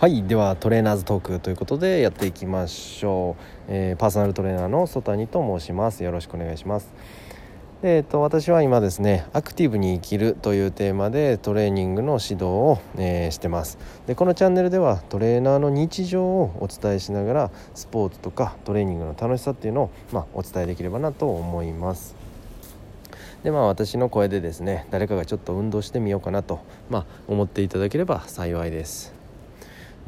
はいではトレーナーズトークということでやっていきましょう、えー、パーソナルトレーナーの曽谷と申します。よろしくお願いします、えーと、私は今ですねアクティブに生きるというテーマでトレーニングの指導を、えー、してます。でこのチャンネルではトレーナーの日常をお伝えしながらスポーツとかトレーニングの楽しさっていうのを、まあ、お伝えできればなと思います。でまあ私の声でですね誰かがちょっと運動してみようかなと、まあ、思っていただければ幸いです。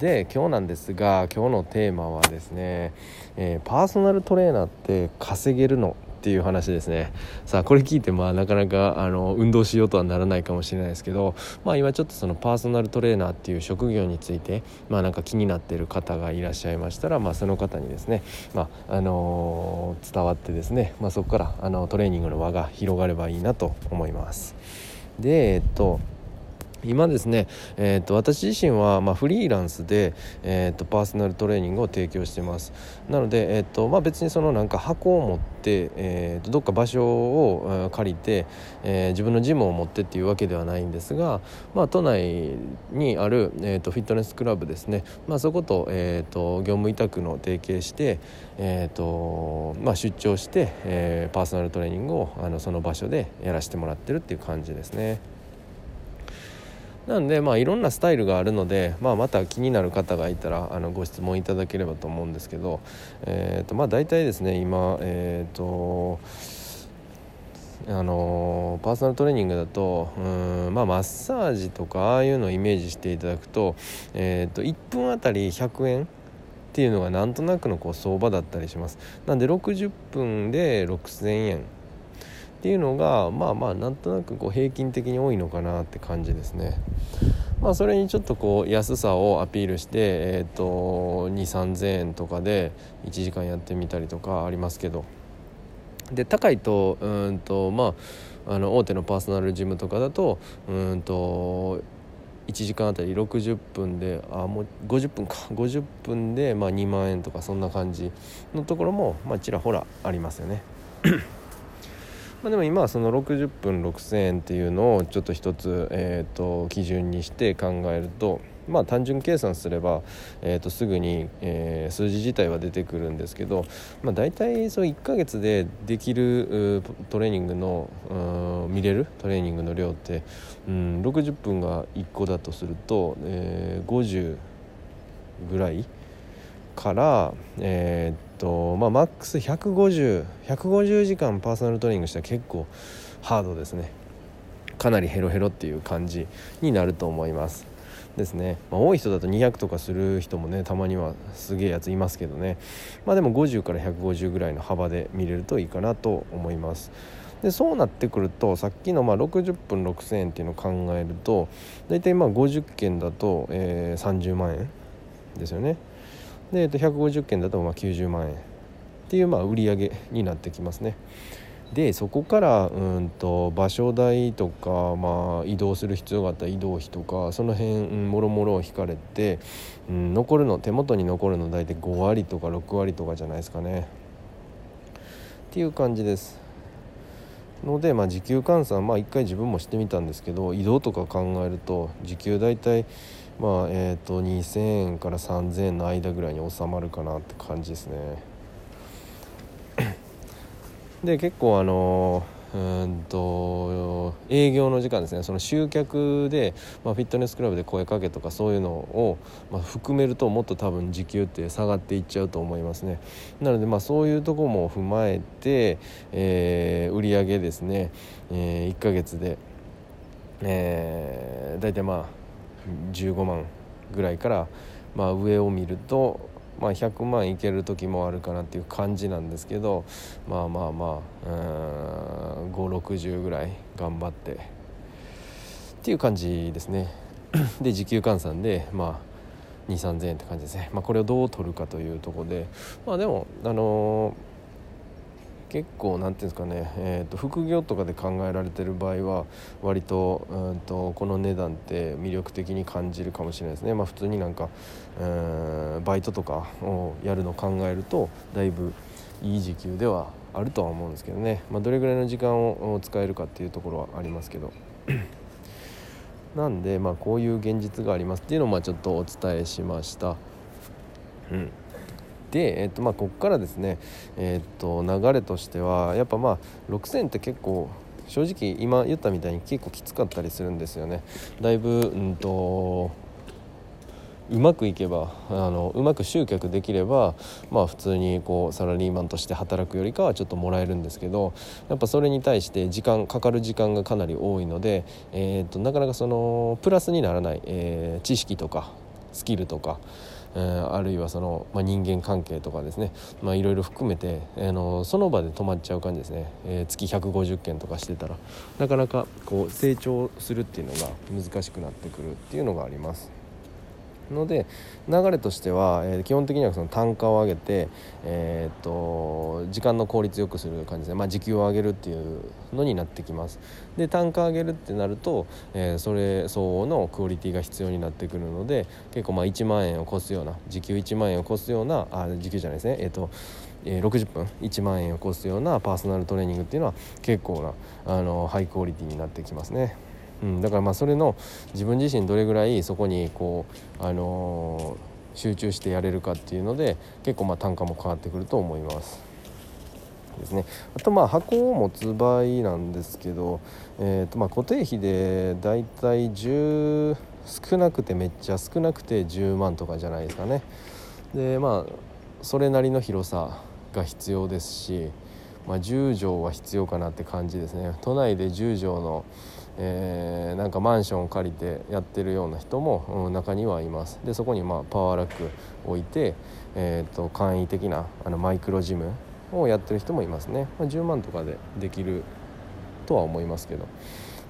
で今日なんですが今日のテーマはですね、えー、パーソナルトレーナーって稼げるのっていう話ですね。さあこれ聞いてまあなかなかあの運動しようとはならないかもしれないですけどまあ今ちょっとそのパーソナルトレーナーっていう職業についてまあなんか気になってる方がいらっしゃいましたらまあその方にですねまああのー、伝わってですねまあそこからあのトレーニングの輪が広がればいいなと思います。でえっと今ですね、えーと、私自身は、まあ、フリーランスで、えーと、パーソナルトレーニングを提供してますなので、えーとまあ、別にそのなんか箱を持って、えー、とどっか場所を借りて、えー、自分のジムを持ってっていうわけではないんですが、まあ、都内にある、えー、とフィットネスクラブですね、まあ、そこと,、えー、と業務委託の提携して、えーとまあ、出張して、えー、パーソナルトレーニングをあのその場所でやらせてもらってるっていう感じですね。なんでまあいろんなスタイルがあるので、まあ、また気になる方がいたらあのご質問いただければと思うんですけど、えーとまあ、大体ですね今え、ー、とあのパーソナルトレーニングだとうん、まあ、マッサージとかああいうのをイメージしていただくと,、えーと、1分あたり100円っていうのがなんとなくのこう相場だったりします。なんで60分で6000円っていうのがまあまあなんとなくこう平均的に多いのかなって感じですね。まあ、それにちょっとこう安さをアピールして、えー、と2 3 0 0 0円とかで1時間やってみたりとかありますけどで高いとうんとまああの大手のパーソナルジムとかだとうんと1時間あたり60分であもう50分か50分でまあ2万円とかそんな感じのところもまあちらほらありますよね。まあ、でも今はその60分6000円っていうのをちょっと一つ、えーと、基準にして考えるとまあ単純計算すれば、えー、とすぐに、えー、数字自体は出てくるんですけど、まあ、大体そう1ヶ月でできるトレーニングの見れるトレーニングの量って、うん、60分が1個だとすると、えー、50ぐらいから、えーとまあ、マックス150150時間パーソナルトレーニングしたら結構ハードですね。かなりヘロヘロっていう感じになると思います。ですね、まあ、多い人だと200とかする人もねたまにはすげえやついますけどね。まあでも50から150ぐらいの幅で見れるといいかなと思います。でそうなってくるとさっきのまあ60分6000円っていうのを考えると大体まあ50件だと、えー、30万円ですよね。で、えっと、150件だとまあ90万円っていうまあ売り上げになってきますね。でそこからうんと場所代とか、まあ、移動する必要があった移動費とかその辺、うん、もろもろを引かれて、うん、残るの手元に残るの大体5割とか6割とかじゃないですかね。っていう感じです。ので、まあ、時給換算まあ一回自分もしてみたんですけど移動とか考えると時給大体まあえーと、2000円から3000円の間ぐらいに収まるかなって感じですね。で結構あのうんと営業の時間ですね。その集客で、まあ、フィットネスクラブで声かけとかそういうのを、まあ、含めるともっと多分時給って下がっていっちゃうと思いますね。なのでまあそういうとこも踏まえて、えー、売上ですね、えー、1ヶ月で、えー、大体まあ15万ぐらいから、まあ、上を見ると、まあ、100万いける時もあるかなっていう感じなんですけどまあまあまあ560ぐらい頑張ってっていう感じですね。で時給換算でまあ2 3 0円って感じですね、まあ、これをどう取るかというとこでまあでもあのー結構何ていうんですかね、えーと、副業とかで考えられてる場合は割とうんとこの値段って魅力的に感じるかもしれないですね、まあ、普通になんか、えバイトとかをやるのを考えるとだいぶいい時給ではあるとは思うんですけどね、まあ、どれぐらいの時間を使えるかっていうところはありますけど。なんで、まあ、こういう現実がありますっていうのをまあちょっとお伝えしました。うん。で、えーとまあ、ここからですね、えーと、流れとしてはやっぱまあ6000って結構正直今言ったみたいに結構きつかったりするんですよね。だいぶうんとうまくいけばあのうまく集客できれば、まあ、普通にこうサラリーマンとして働くよりかはちょっともらえるんですけどやっぱそれに対して時間かかる時間がかなり多いので、えーと、なかなかそのプラスにならない、えー、知識とかスキルとか、えー、あるいはその、まあ、人間関係とかですね、まあ、いろいろ含めて、えー、のその場で止まっちゃう感じですね、えー、月150件とかしてたらなかなかこう成長するっていうのが難しくなってくるっていうのがあります。ので流れとしては、えー、基本的にはその単価を上げて、えー、っと時間の効率よくする感じで、まあ、時給を上げるっていうのになってきますで単価上げるってなると、えー、それ相応のクオリティが必要になってくるので結構まあ1万円を超すような時給1万円を超すようなあ時給じゃないですねえっとえー、60分1万円を超すようなパーソナルトレーニングっていうのは結構なあのハイクオリティになってきますね。うん、だからまあそれの自分自身どれぐらいそこにこう、あのー、集中してやれるかっていうので結構まあ単価も変わってくると思います。ですね、あとまあ箱を持つ場合なんですけど、えー、とま固定費でだいたい10少なくてめっちゃ少なくて10万とかじゃないですかね。でまあそれなりの広さが必要ですし、まあ、10畳は必要かなって感じですね都内で10畳のえー、なんかマンションを借りてやってるような人も、うん、中にはいます。でそこにまあパワーラック置いて、えーと、簡易的なあのマイクロジムをやってる人もいますね、まあ、10万とかでできるとは思いますけど。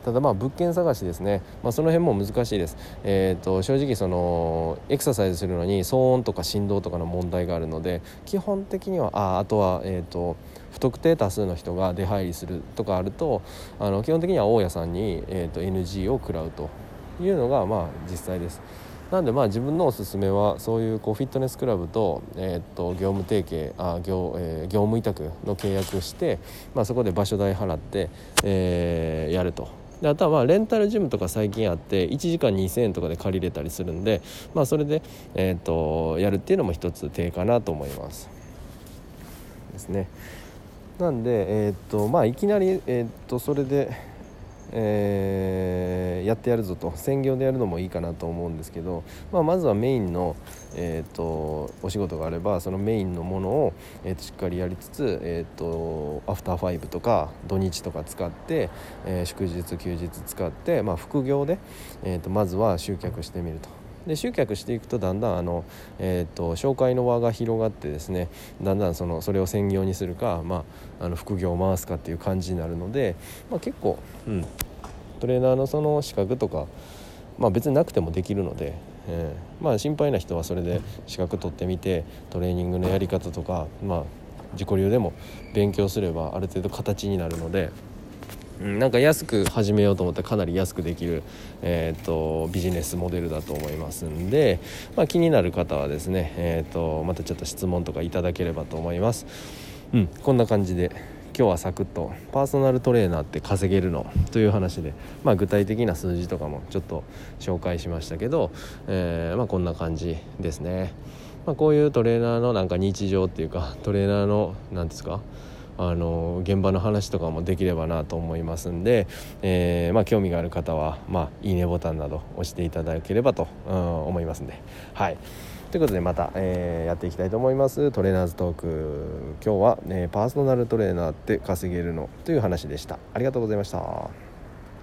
ただまあ物件探しですね、まあ、その辺も難しいです、えー、と正直そのエクササイズするのに騒音とか振動とかの問題があるので基本的にはああとはえっ、ー、と不特定多数の人が出入りするとかあるとあの基本的には大家さんに、えーと、NG を食らうというのがまあ実際です。なんでまあ自分のおすすめはそういうこうフィットネスクラブと,、えー、と業務提携あ業,、えー、業務委託の契約して、まあ、そこで場所代払って、えー、やるとであとはまあレンタルジムとか最近あって1時間2000円とかで借りれたりするんで、まあ、それで、えーと、やるっていうのも一つ手かなと思いますですね。なんで、えー、っとまあ、いきなり、えー、っとそれで、えー、やってやるぞと専業でやるのもいいかなと思うんですけど、まあ、まずはメインの、えー、とお仕事があればそのメインのものを、えー、としっかりやりつつ、えー、とアフターファイブとか土日とか使って、えー、祝日休日使って、まあ、副業で、えー、とまずは集客してみると。で集客していくとだんだんあの、えーと、紹介の輪が広がってですねだんだんそのそれを専業にするか、まあ、あの副業を回すかっていう感じになるので、まあ、結構、うん、トレーナーのその資格とか、まあ、別になくてもできるので、えー、まあ、心配な人はそれで資格取ってみてトレーニングのやり方とか、まあ、自己流でも勉強すればある程度形になるので。なんか安く始めようと思ったらかなり安くできる、えーと、ビジネスモデルだと思いますんで、まあ、気になる方はですね、えーと、またちょっと質問とかいただければと思います。うん、こんな感じで今日はサクッとパーソナルトレーナーって稼げるの？という話で、まあ、具体的な数字とかもちょっと紹介しましたけど、えー、まあ、こんな感じですね。まあ、こういうトレーナーのなんか日常っていうかトレーナーの何ですか？あの現場の話とかもできればなと思いますんで、えー、まあ、興味がある方は、まあ、いいねボタンなど押していただければと、うん、思いますんで。はい。ということでまた、えー、やっていきたいと思います。トレーナーズトーク。今日は、ね、パーソナルトレーナーって稼げるの？という話でした。ありがとうございました。